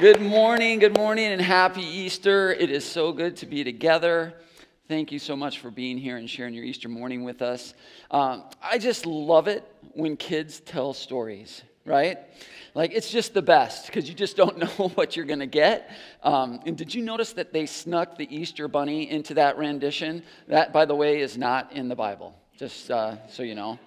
Good morning, good morning, and happy Easter. It is so good to be together. Thank you so much for being here and sharing your Easter morning with us. Um, I just love it when kids tell stories, right? Like, it's just the best because you just don't know what you're going to get. Um, and did you notice that they snuck the Easter bunny into that rendition? That, by the way, is not in the Bible, just uh, so you know.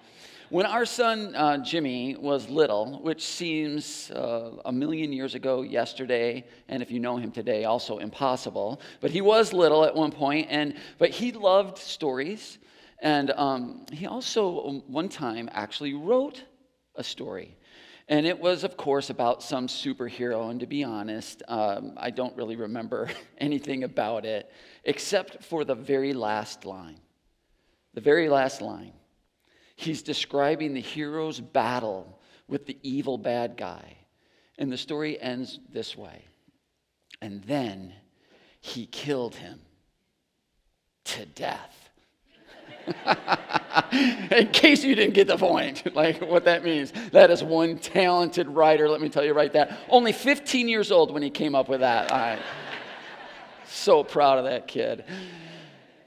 When our son uh, Jimmy was little, which seems uh, a million years ago yesterday, and if you know him today, also impossible, but he was little at one point, and but he loved stories, and um, he also um, one time actually wrote a story. And it was, of course, about some superhero. And to be honest, um, I don't really remember anything about it except for the very last line. The very last line. He's describing the hero's battle with the evil bad guy. And the story ends this way. And then he killed him to death. In case you didn't get the point, like what that means. That is one talented writer, let me tell you right that. Only 15 years old when he came up with that. I, so proud of that kid.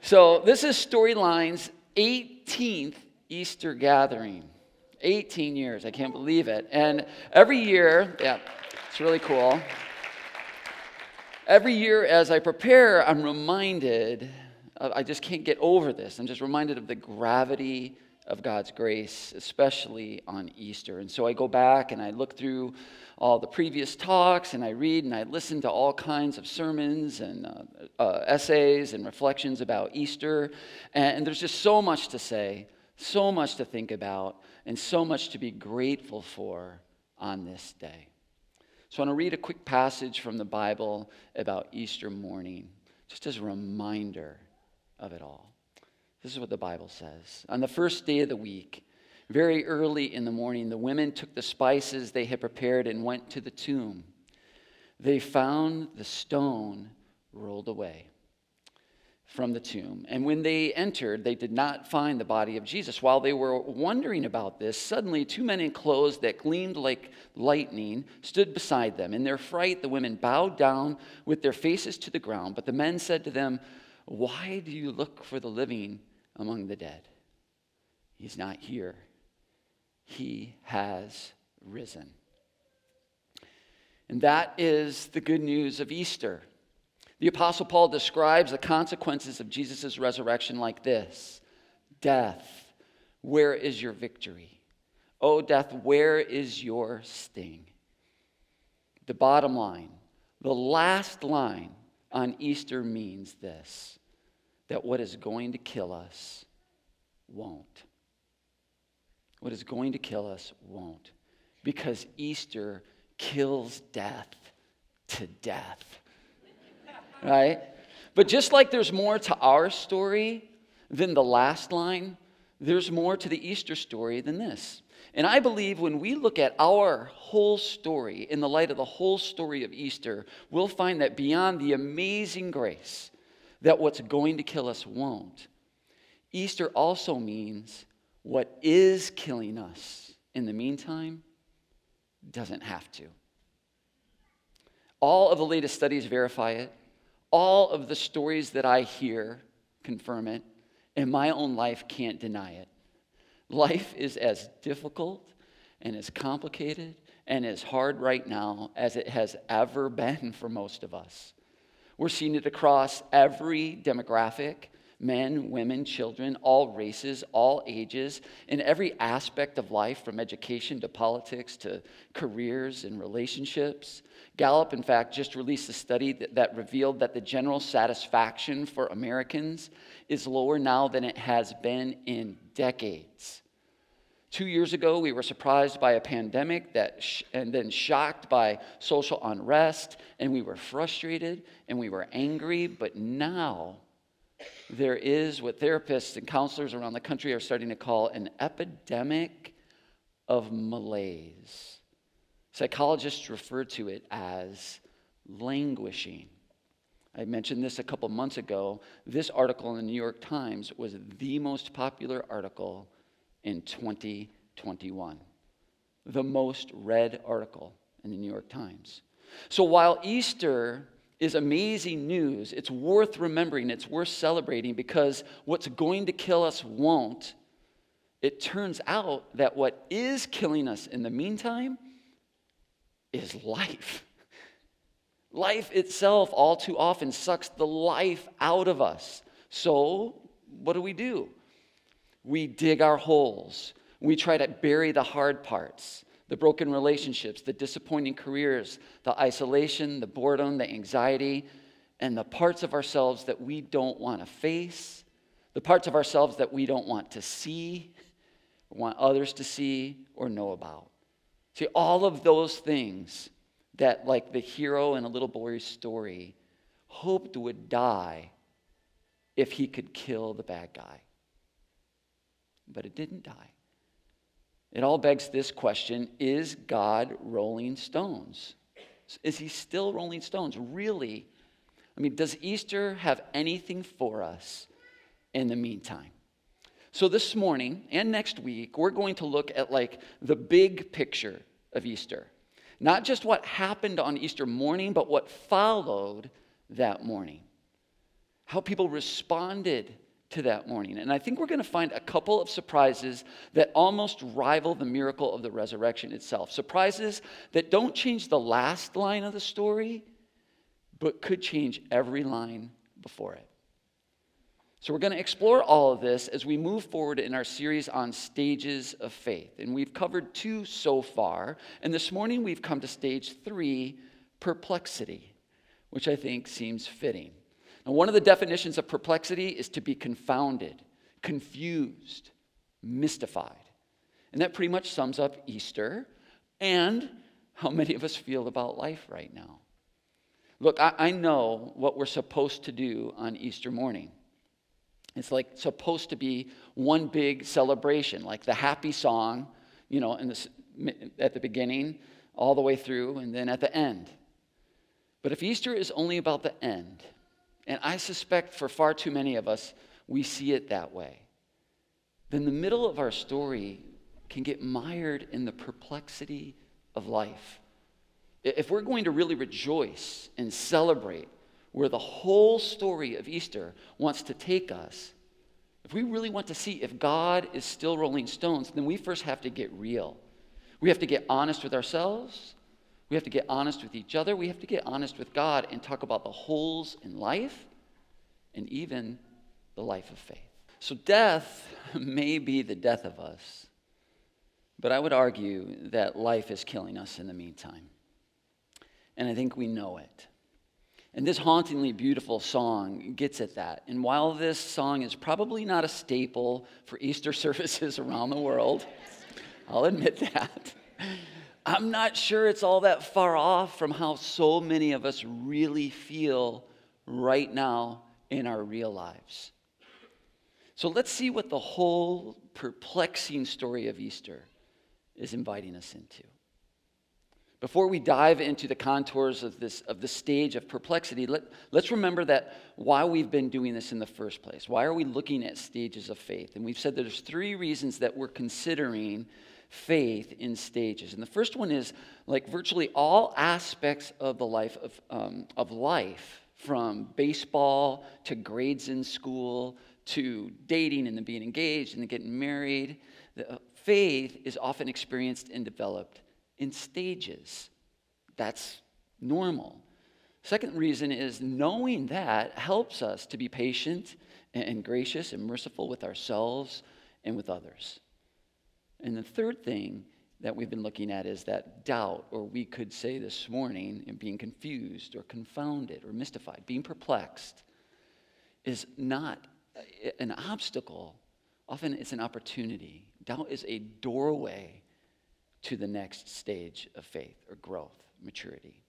So, this is Storyline's 18th Easter gathering. 18 years. I can't believe it. And every year, yeah, it's really cool. Every year as I prepare, I'm reminded, of, I just can't get over this. I'm just reminded of the gravity of God's grace, especially on Easter. And so I go back and I look through all the previous talks and I read and I listen to all kinds of sermons and uh, uh, essays and reflections about Easter. And, and there's just so much to say. So much to think about and so much to be grateful for on this day. So I want to read a quick passage from the Bible about Easter morning, just as a reminder of it all. This is what the Bible says. On the first day of the week, very early in the morning, the women took the spices they had prepared and went to the tomb. They found the stone rolled away from the tomb. And when they entered, they did not find the body of Jesus. While they were wondering about this, suddenly two men in clothes that gleamed like lightning stood beside them. In their fright, the women bowed down with their faces to the ground. But the men said to them, Why do you look for the living among the dead? He's not here, he has risen. And that is the good news of Easter. The Apostle Paul describes the consequences of Jesus' resurrection like this Death, where is your victory? Oh, death, where is your sting? The bottom line, the last line on Easter means this that what is going to kill us won't. What is going to kill us won't. Because Easter kills death to death right? But just like there's more to our story than the last line, there's more to the Easter story than this. And I believe when we look at our whole story in the light of the whole story of Easter, we'll find that beyond the amazing grace that what's going to kill us won't, Easter also means what is killing us in the meantime doesn't have to. All of the latest studies verify it all of the stories that I hear confirm it, and my own life can't deny it. Life is as difficult and as complicated and as hard right now as it has ever been for most of us. We're seeing it across every demographic men, women, children, all races, all ages, in every aspect of life, from education to politics to careers and relationships. Gallup, in fact, just released a study that, that, revealed that the general satisfaction for Americans is lower now than it has been in decades. Two years ago, we were surprised by a pandemic that sh- and then shocked by social unrest, and we were frustrated and we were angry. But now there is what therapists and counselors around the country are starting to call an epidemic of malaise. Psychologists refer to it as languishing. I mentioned this a couple months ago. This article in the New York Times was the most popular article in 2021. The most read article in the New York Times. So while Easter is amazing news, it's worth remembering, it's worth celebrating because what's going to kill us won't. It turns out that what is killing us in the meantime is life. Life itself, all too often, sucks the life out of us. So, what do we do? We dig our holes. We try to bury the hard parts the broken relationships, the disappointing careers, the isolation, the boredom, the anxiety, and the parts of ourselves that we don't want to face, the parts of ourselves that we don't want to see, want others to see, or know about. See, all of those things that, like the hero in a little boy's story, hoped would die if he could kill the bad guy. But it didn't die. It all begs this question Is God rolling stones? Is he still rolling stones? Really? I mean, does Easter have anything for us in the meantime? So this morning and next week, we're going to look at like the big picture of Easter. Not just what happened on Easter morning, but what followed that morning. How people responded to that morning. And I think we're going to find a couple of surprises that almost rival the miracle of the resurrection itself. Surprises that don't change the last line of the story, but could change every line before it. So, we're going to explore all of this as we move forward in our series on stages of faith. And we've covered two so far. And this morning we've come to stage three perplexity, which I think seems fitting. And one of the definitions of perplexity is to be confounded, confused, mystified. And that pretty much sums up Easter and how many of us feel about life right now. Look, I, I know what we're supposed to do on Easter morning. It's like supposed to be one big celebration, like the happy song, you know, the, at the beginning, all the way through, and then at the end. But if Easter is only about the end, and I suspect for far too many of us, we see it that way. Then the middle of our story can get mired in the perplexity of life. If we're going to really rejoice and celebrate where the whole story of Easter wants to take us, if we really want to see if God is still rolling stones, then we first have to get real. We have to get honest with ourselves we have to get honest with each other. We have to get honest with God and talk about the holes in life and even the life of faith. So, death may be the death of us, but I would argue that life is killing us in the meantime. And I think we know it. And this hauntingly beautiful song gets at that. And while this song is probably not a staple for Easter services around the world, I'll admit that. I'm not sure it's all that far off from how so many of us really feel right now in our real lives. So let's see what the whole perplexing story of Easter is inviting us into. Before we dive into the contours of this of the stage of perplexity, let, let's remember that why we've been doing this in the first place. Why are we looking at stages of faith? And we've said there's three reasons that we're considering faith in stages. And the first one is like virtually all aspects of the life of, um, of life, from baseball to grades in school to dating and then being engaged and then getting married. The, uh, faith is often experienced and developed in stages. That's normal. Second reason is knowing that helps us to be patient and gracious and merciful with ourselves and with others. And the third thing that we've been looking at is that doubt, or we could say this morning, and being confused or confounded or mystified, being perplexed, is not an obstacle. Often it's an opportunity. Doubt is a doorway to the next stage of faith or growth, maturity.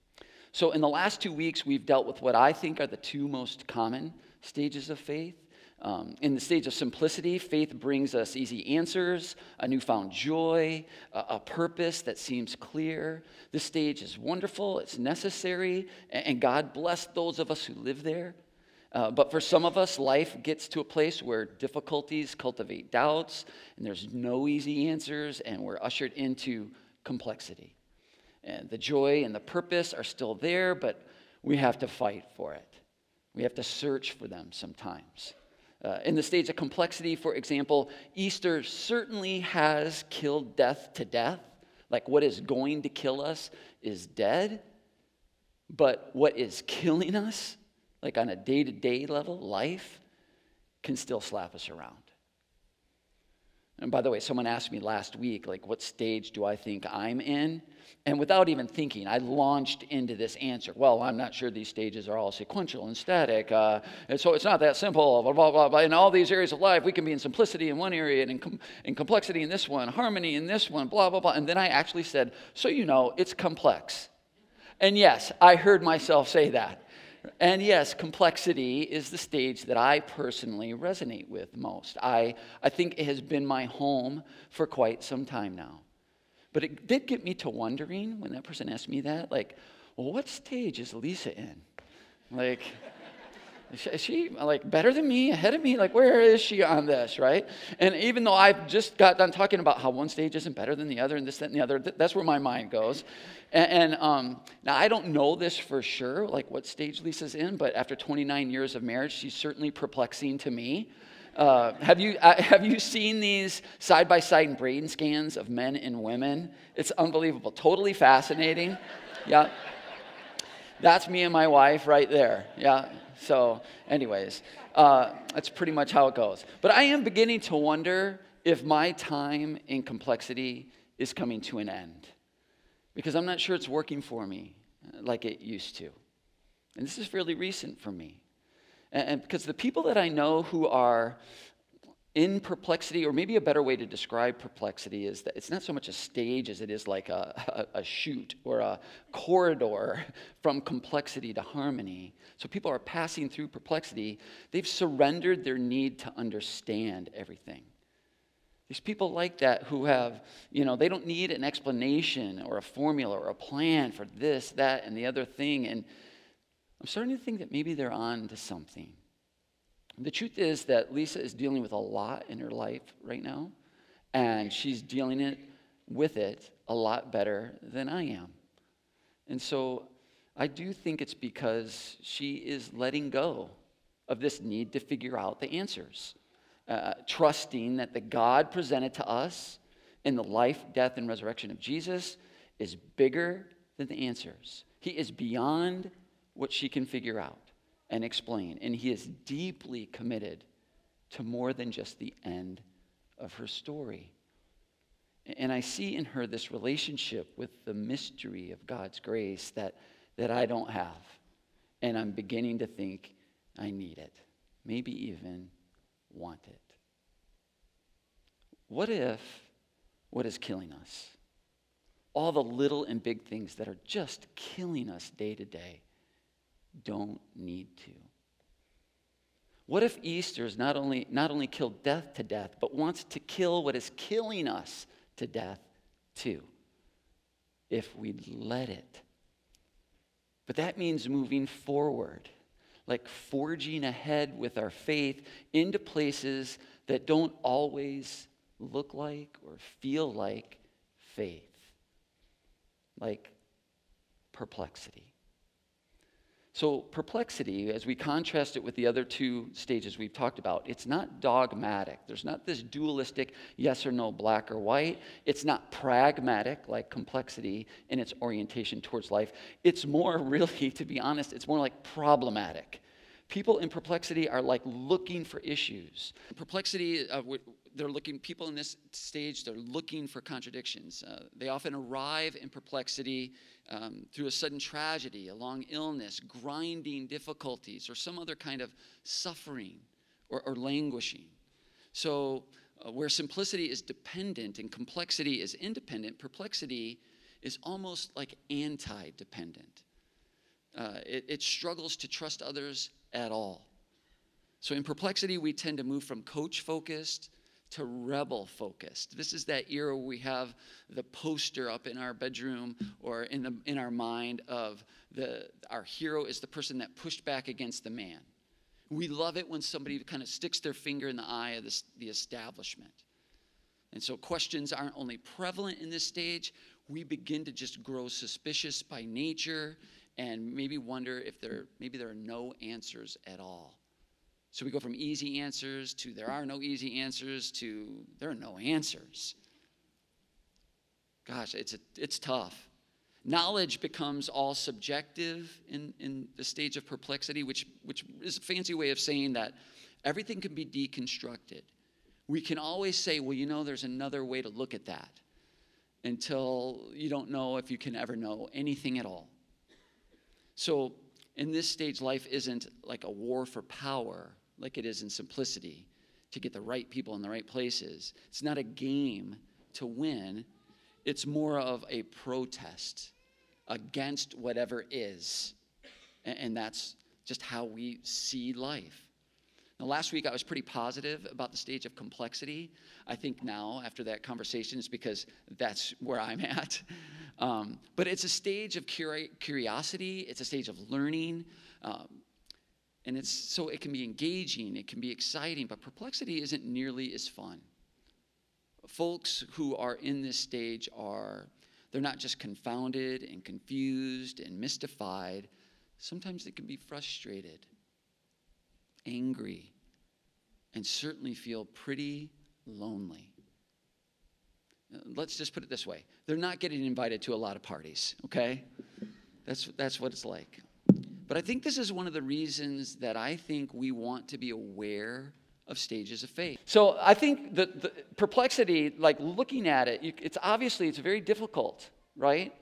So, in the last two weeks, we've dealt with what I think are the two most common stages of faith um, in the stage of simplicity, faith brings us easy answers, a newfound joy, a, a, purpose that seems clear. This stage is wonderful, it's necessary, and, and God bless those of us who live there. Uh, but for some of us, life gets to a place where difficulties cultivate doubts, and there's no easy answers, and we're ushered into complexity. and the joy and the purpose are still there, but we have to fight for it. We have to search for them sometimes. Uh, in the stage of complexity, for example, Easter certainly has killed death to death. Like what is going to kill us is dead. But what is killing us, like on a day to day level, life, can still slap us around. And by the way, someone asked me last week, like, what stage do I think I'm in? And without even thinking, I launched into this answer. Well, I'm not sure these stages are all sequential and static. Uh, and so it's not that simple. Blah, blah, blah, blah. In all these areas of life, we can be in simplicity in one area and in, com- in complexity in this one, harmony in this one, blah, blah, blah. And then I actually said, so you know, it's complex. And yes, I heard myself say that. And yes, complexity is the stage that I personally resonate with most. I, I think it has been my home for quite some time now. But it did get me to wondering when that person asked me that, like, well, what stage is Lisa in? Like, is she like better than me, ahead of me? Like, where is she on this, right? And even though I've just got done talking about how one stage isn't better than the other, and this, that, and the other, that's where my mind goes. And, and um, now I don't know this for sure, like what stage Lisa's in, but after 29 years of marriage, she's certainly perplexing to me. Uh, have, you, uh, have you seen these side by side brain scans of men and women? It's unbelievable, totally fascinating. Yeah. That's me and my wife right there. Yeah. So, anyways, uh, that's pretty much how it goes. But I am beginning to wonder if my time in complexity is coming to an end because I'm not sure it's working for me uh, like it used to. And this is fairly recent for me. And, and because the people that I know who are in perplexity, or maybe a better way to describe perplexity is that it's not so much a stage as it is like a, a, a chute or a corridor from complexity to harmony. So people are passing through perplexity. They've surrendered their need to understand everything. These people like that who have, you know, they don't need an explanation or a formula or a plan for this, that, and the other thing. And I'm starting to think that maybe they're on to something. The truth is that Lisa is dealing with a lot in her life right now, and she's dealing it with it a lot better than I am. And so I do think it's because she is letting go of this need to figure out the answers, uh, trusting that the God presented to us in the life, death, and resurrection of Jesus is bigger than the answers. He is beyond what she can figure out and explain. And he is deeply committed to more than just the end of her story. And I see in her this relationship with the mystery of God's grace that, that I don't have. And I'm beginning to think I need it, maybe even want it. What if what is killing us, all the little and big things that are just killing us day to day, don't need to? What if Easter is not only, not only killed death to death, but wants to kill what is killing us to death too? If we let it. But that means moving forward, like forging ahead with our faith into places that don't always look like or feel like faith, like perplexity. So, perplexity, as we contrast it with the other two stages we've talked about, it's not dogmatic. There's not this dualistic yes or no, black or white. It's not pragmatic like complexity in its orientation towards life. It's more, really, to be honest, it's more like problematic. People in perplexity are like looking for issues. Perplexity, uh, they're looking, people in this stage, they're looking for contradictions. Uh, they often arrive in perplexity um, through a sudden tragedy, a long illness, grinding difficulties, or some other kind of suffering or, or languishing. So, uh, where simplicity is dependent and complexity is independent, perplexity is almost like anti dependent. Uh, it, it struggles to trust others at all. So, in perplexity, we tend to move from coach focused to rebel focused. This is that era where we have the poster up in our bedroom or in, the, in our mind of the, our hero is the person that pushed back against the man. We love it when somebody kind of sticks their finger in the eye of this, the establishment. And so questions aren't only prevalent in this stage, we begin to just grow suspicious by nature and maybe wonder if there maybe there are no answers at all. So we go from easy answers to there are no easy answers to there are no answers. Gosh, it's a, it's tough. Knowledge becomes all subjective in, in the stage of perplexity, which, which is a fancy way of saying that everything can be deconstructed. We can always say, well, you know, there's another way to look at that until you don't know if you can ever know anything at all. So, in this stage, life isn't like a war for power like it is in simplicity to get the right people in the right places. It's not a game to win, it's more of a protest against whatever is. And that's just how we see life. Now, last week I was pretty positive about the stage of complexity. I think now, after that conversation, it's because that's where I'm at. Um, but it's a stage of curi- curiosity, it's a stage of learning. Um, and it's so it can be engaging, it can be exciting, but perplexity isn't nearly as fun. Folks who are in this stage are, they're not just confounded and confused and mystified, sometimes they can be frustrated angry, and certainly feel pretty lonely. Let's just put it this way they're not getting invited to a lot of parties, okay? That's, that's what it's like. But I think this is one of the reasons that I think we want to be aware of stages of faith. So I think the, the perplexity, like looking at it, you, it's obviously it's very difficult, right?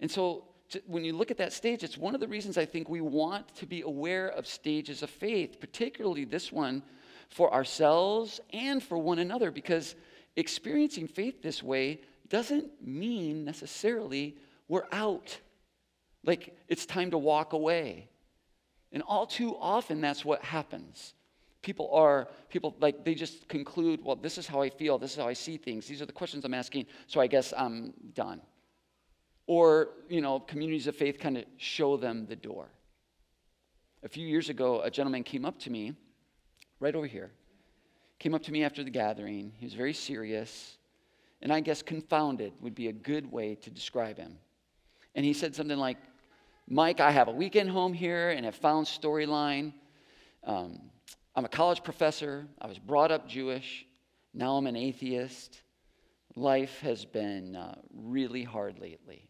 And so to, when you look at that stage, it's one of the reasons I think we want to be aware of stages of faith, particularly this one for ourselves and for one another, because experiencing faith this way doesn't mean necessarily we're out. Like it's time to walk away. And all too often, that's what happens. People are, people like, they just conclude, well, this is how I feel, this is how I see things, these are the questions I'm asking, so I guess I'm done. Or you know communities of faith kind of show them the door. A few years ago a gentleman came up to me right over here came up to me after the gathering. He was very serious and i guess confounded would be a good way to describe him. And he said something like mike i have a weekend home here and have found storyline um, i'm a college professor i was brought up jewish now i'm an atheist life has been uh, really hard lately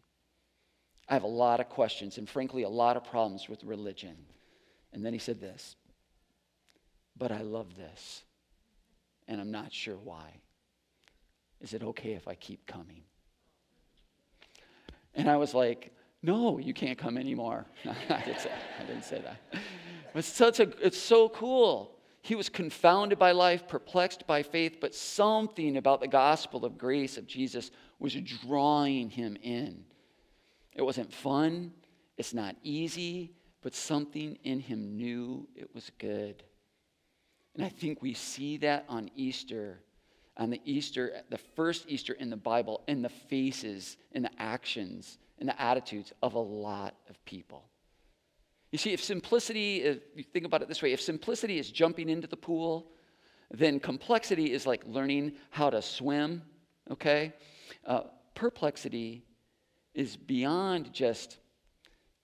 I have a lot of questions and, frankly, a lot of problems with religion. And then he said this, but I love this, and I'm not sure why. Is it okay if I keep coming? And I was like, no, you can't come anymore. I, didn't say, I didn't say that. It's, such a, it's so cool. He was confounded by life, perplexed by faith, but something about the gospel of grace of Jesus was drawing him in. It wasn't fun, it's not easy, but something in him knew it was good. And I think we see that on Easter, on the Easter, the first Easter in the Bible, in the faces, in the actions, in the attitudes of a lot of people. You see, if simplicity, if you think about it this way, if simplicity is jumping into the pool, then complexity is like learning how to swim, okay? Uh, perplexity is beyond just,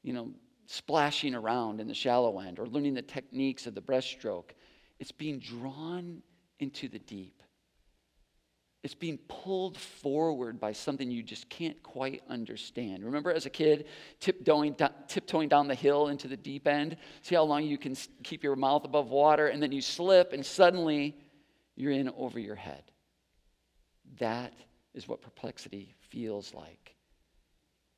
you know, splashing around in the shallow end or learning the techniques of the breaststroke. It's being drawn into the deep. It's being pulled forward by something you just can't quite understand. Remember as a kid, tiptoeing, tiptoeing down the hill into the deep end? See how long you can keep your mouth above water, and then you slip, and suddenly you're in over your head. That is what perplexity feels like.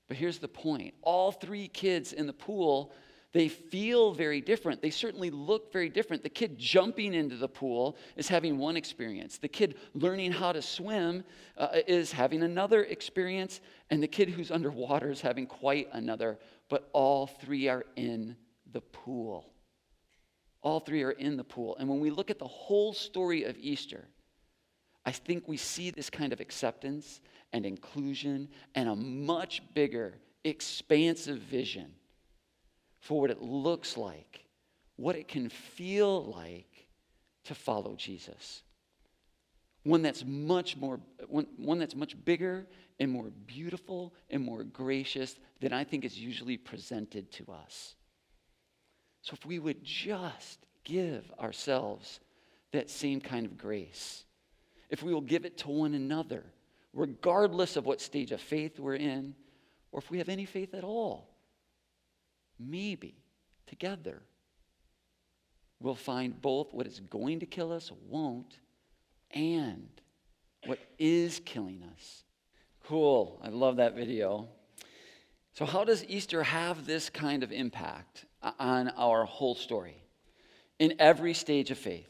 But here's the point all three kids in the pool, they feel very different. They certainly look very different. The kid jumping into the pool is having one experience, the kid learning how to swim uh, is having another experience, and the kid who's underwater is having quite another. But all three are in the pool. All three are in the pool. And when we look at the whole story of Easter, I think we see this kind of acceptance and inclusion and a much bigger, expansive vision for what it looks like, what it can feel like to follow Jesus. one that's much more, one, one that's much bigger and more beautiful and more gracious than I think is usually presented to us. So if we would just give ourselves that same kind of grace, if we will give it to one another, regardless of what stage of faith we're in, or if we have any faith at all, maybe together we'll find both what is going to kill us, won't, and what is killing us. Cool. I love that video. So, how does Easter have this kind of impact on our whole story? In every stage of faith,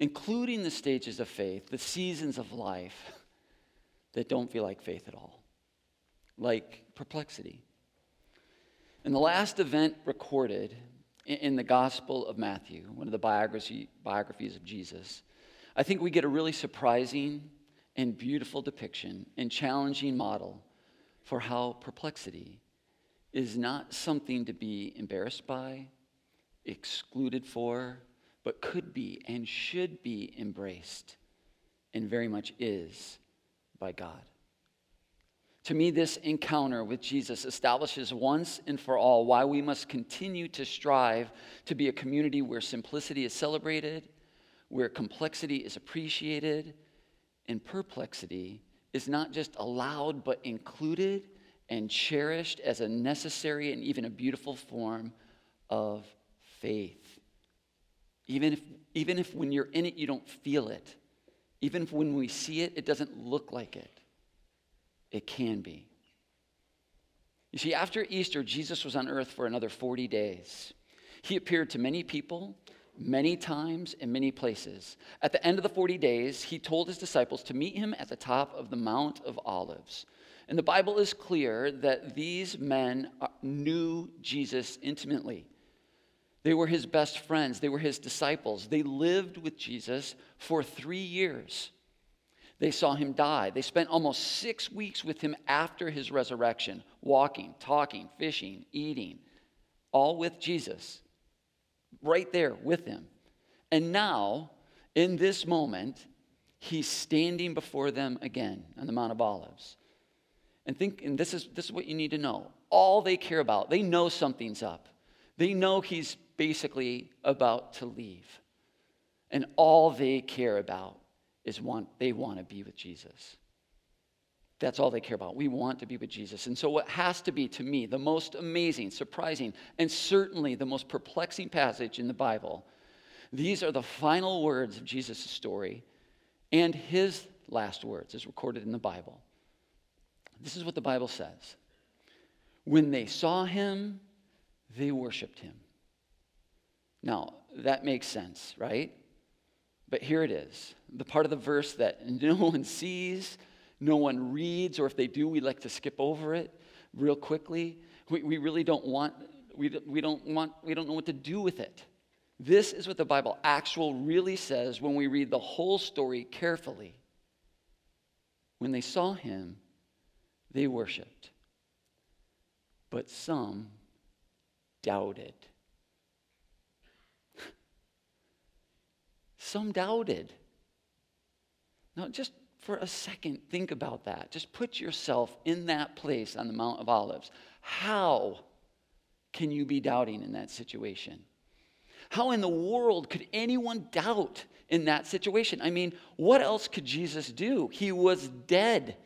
including the stages of faith, the seasons of life that don't feel like faith at all, like perplexity. In the last event recorded in the Gospel of Matthew, one of the biographies of Jesus, I think we get a really surprising and beautiful depiction and challenging model for how perplexity is not something to be embarrassed by, excluded for, but could be and should be embraced, and very much is by God. To me, this encounter with Jesus establishes once and for all why we must continue to strive to be a community where simplicity is celebrated, where complexity is appreciated, and perplexity is not just allowed but included and cherished as a necessary and even a beautiful form of faith. Even if, even if when you're in it, you don't feel it. Even if when we see it, it doesn't look like it. It can be. You see, after Easter, Jesus was on earth for another 40 days. He appeared to many people, many times, in many places. At the end of the 40 days, he told his disciples to meet him at the top of the Mount of Olives. And the Bible is clear that these men uh, knew Jesus intimately. They were his best friends, they were his disciples. They lived with Jesus for three years. They saw him die. They spent almost six weeks with him after his resurrection, walking, talking, fishing, eating, all with Jesus, right there with him. And now, in this moment, he's standing before them again on the Mount of Olives. And think, and this is this is what you need to know. All they care about, they know something's up. They know he's basically about to leave. And all they care about is want they want to be with Jesus. That's all they care about. We want to be with Jesus. And so, what has to be to me the most amazing, surprising, and certainly the most perplexing passage in the Bible, these are the final words of Jesus' story and his last words, as recorded in the Bible. This is what the Bible says When they saw him, they worshiped him. Now, that makes sense, right? But here it is the part of the verse that no one sees, no one reads, or if they do, we like to skip over it real quickly. We, we really don't want, we, we don't want, we don't know what to do with it. This is what the Bible actual really says when we read the whole story carefully. When they saw him, they worshiped. But some doubted. Some doubted. Now, just for a second, think about that. Just put yourself in that place on the Mount of Olives. How can you be doubting in that situation? How in the world could anyone doubt in that situation? I mean, what else could Jesus do? He was dead.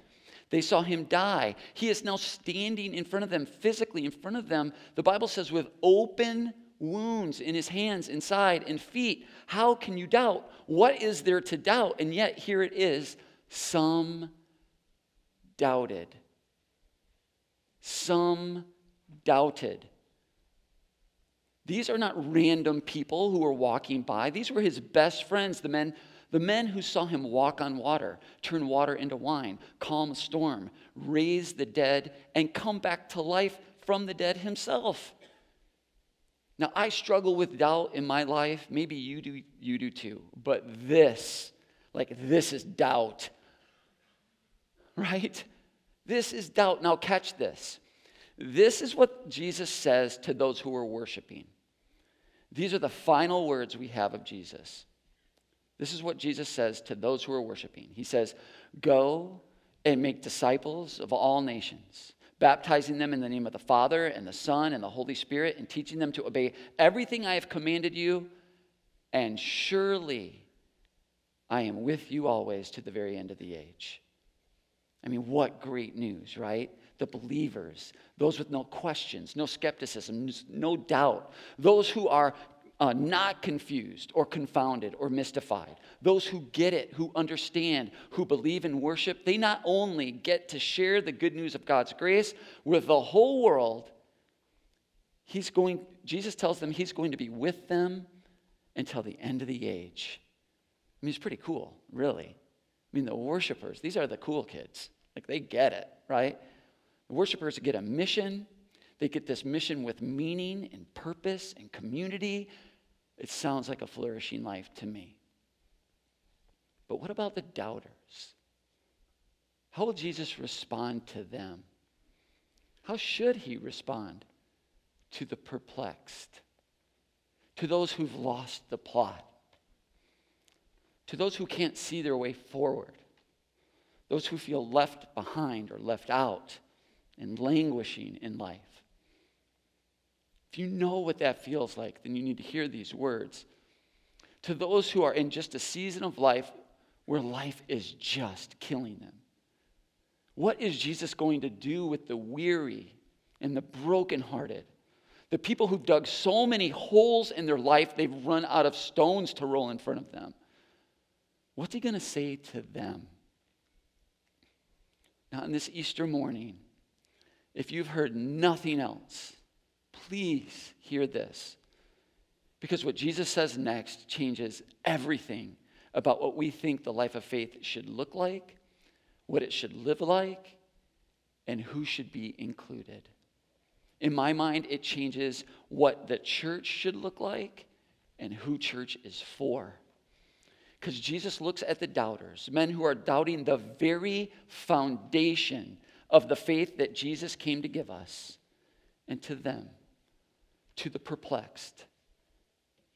They saw him die. He is now standing in front of them, physically in front of them. The Bible says, with open wounds in his hands and side and feet. How can you doubt? What is there to doubt? And yet, here it is some doubted. Some doubted. These are not random people who were walking by. These were his best friends, the men, the men who saw him walk on water, turn water into wine, calm a storm, raise the dead, and come back to life from the dead himself. Now, I struggle with doubt in my life. Maybe you do, you do too. But this, like, this is doubt. Right? This is doubt. Now, catch this. This is what Jesus says to those who are worshiping. These are the final words we have of Jesus This is what Jesus says to those who are worshiping. He says, Go and make disciples of all nations, baptizing them in the name of the Father and the Son and the Holy Spirit, and teaching them to obey everything I have commanded you. And surely I am with you always to the very end of the age. I mean, what great news, right? The believers, those with no questions, no skepticism, no doubt, those who are uh, not confused or confounded or mystified. Those who get it, who understand, who believe in worship, they not only get to share the good news of God's grace with the whole world, he's going, Jesus tells them he's going to be with them until the end of the age. I mean, it's pretty cool, really. I mean, the worshipers, these are the cool kids. Like, they get it, right? The worshipers get a mission. They get this mission with meaning and purpose and community it sounds like a flourishing life to me. But what about the doubters? How will Jesus respond to them? How should he respond to the perplexed? To those who've lost the plot? To those who can't see their way forward? Those who feel left behind or left out and languishing in life? If you know what that feels like, then you need to hear these words. To those who are in just a season of life where life is just killing them, what is Jesus going to do with the weary and the brokenhearted? The people who've dug so many holes in their life, they've run out of stones to roll in front of them. What's he going to say to them? Now, on this Easter morning, if you've heard nothing else, Please hear this. Because what Jesus says next changes everything about what we think the life of faith should look like, what it should live like, and who should be included. In my mind, it changes what the church should look like and who church is for. Because Jesus looks at the doubters, men who are doubting the very foundation of the faith that Jesus came to give us, and to them to the perplexed,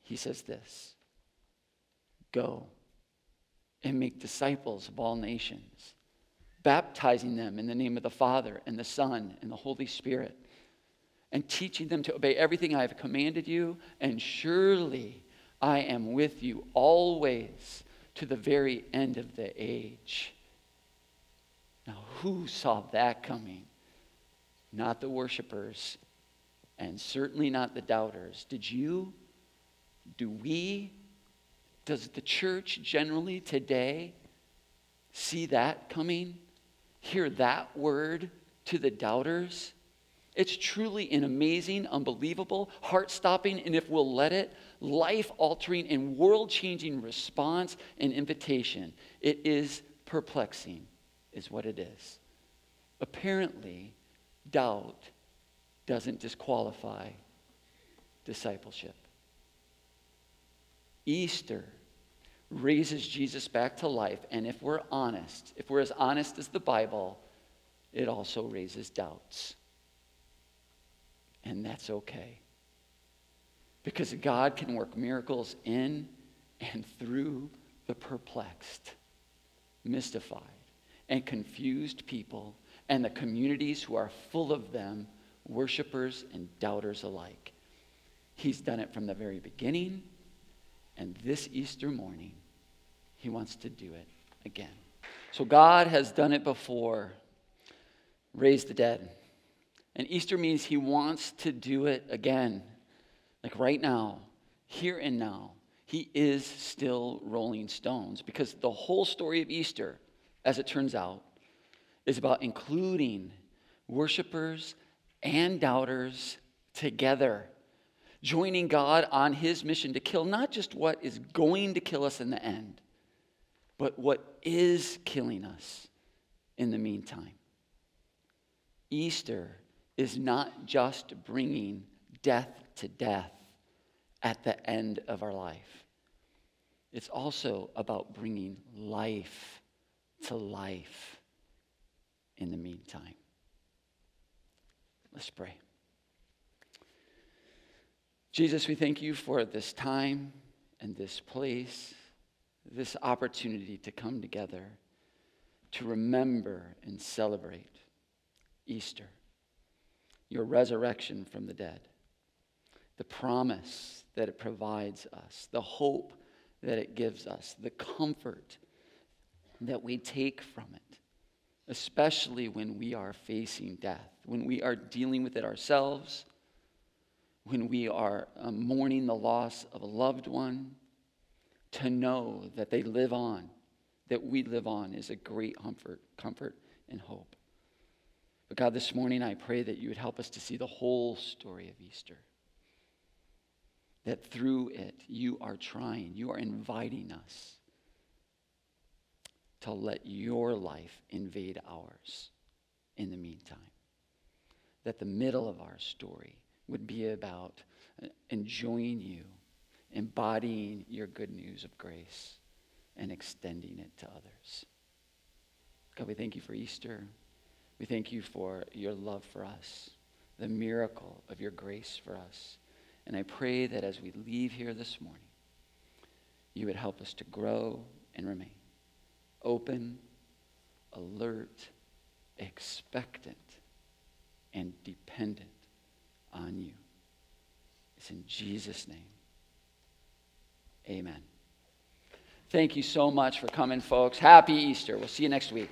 he says this Go and make disciples of all nations, baptizing them in the name of the Father and the Son and the Holy Spirit, and teaching them to obey everything I have commanded you, and surely I am with you always to the very end of the age. Now, who saw that coming? Not the worshipers, and certainly not the doubters. Did you? Do we? Does the church generally today see that coming? Hear that word to the doubters? It's truly an amazing, unbelievable, heart stopping, and if we'll let it, life altering and world changing response and invitation. It is perplexing, is what it is. Apparently, doubt doesn't disqualify discipleship. Easter raises Jesus back to life, and if we're honest, if we're as honest as the Bible, it also raises doubts. And that's okay. Because God can work miracles in and through the perplexed, mystified, and confused people, and the communities who are full of them worshipers and doubters alike. He's done it from the very beginning, and this Easter morning, he wants to do it again. So God has done it before, raised the dead. And Easter means he wants to do it again. Like right now, here and now, he is still rolling stones because the whole story of Easter, as it turns out, is about including worshipers and doubters together, joining God on his mission to kill not just what is going to kill us in the end, but what is killing us in the meantime. Easter is not just bringing death to death at the end of our life. It's also about bringing life to life in the meantime. Let's pray. Jesus, we thank you for this time and this place. this opportunity to come together to remember and celebrate Easter, your resurrection from the dead, the promise that it provides us, the hope that it gives us, the comfort that we take from it, especially when we are facing death, when we are dealing with it ourselves, when we are um, mourning the loss of a loved one, to know that they live on, that we live on, is a great comfort, comfort and hope. But God, this morning I pray that you would help us to see the whole story of Easter. That through it, you are trying, you are inviting us to let your life invade ours in the meantime. That the middle of our story would be about enjoying you, embodying your good news of grace, and extending it to others. God, we thank you for Easter. We thank you for your love for us, the miracle of your grace for us. And I pray that as we leave here this morning, you would help us to grow and remain open, alert, expectant, and dependent on you. It's in Jesus' name. Amen. Thank you so much for coming, folks. Happy Easter. We'll see you next week.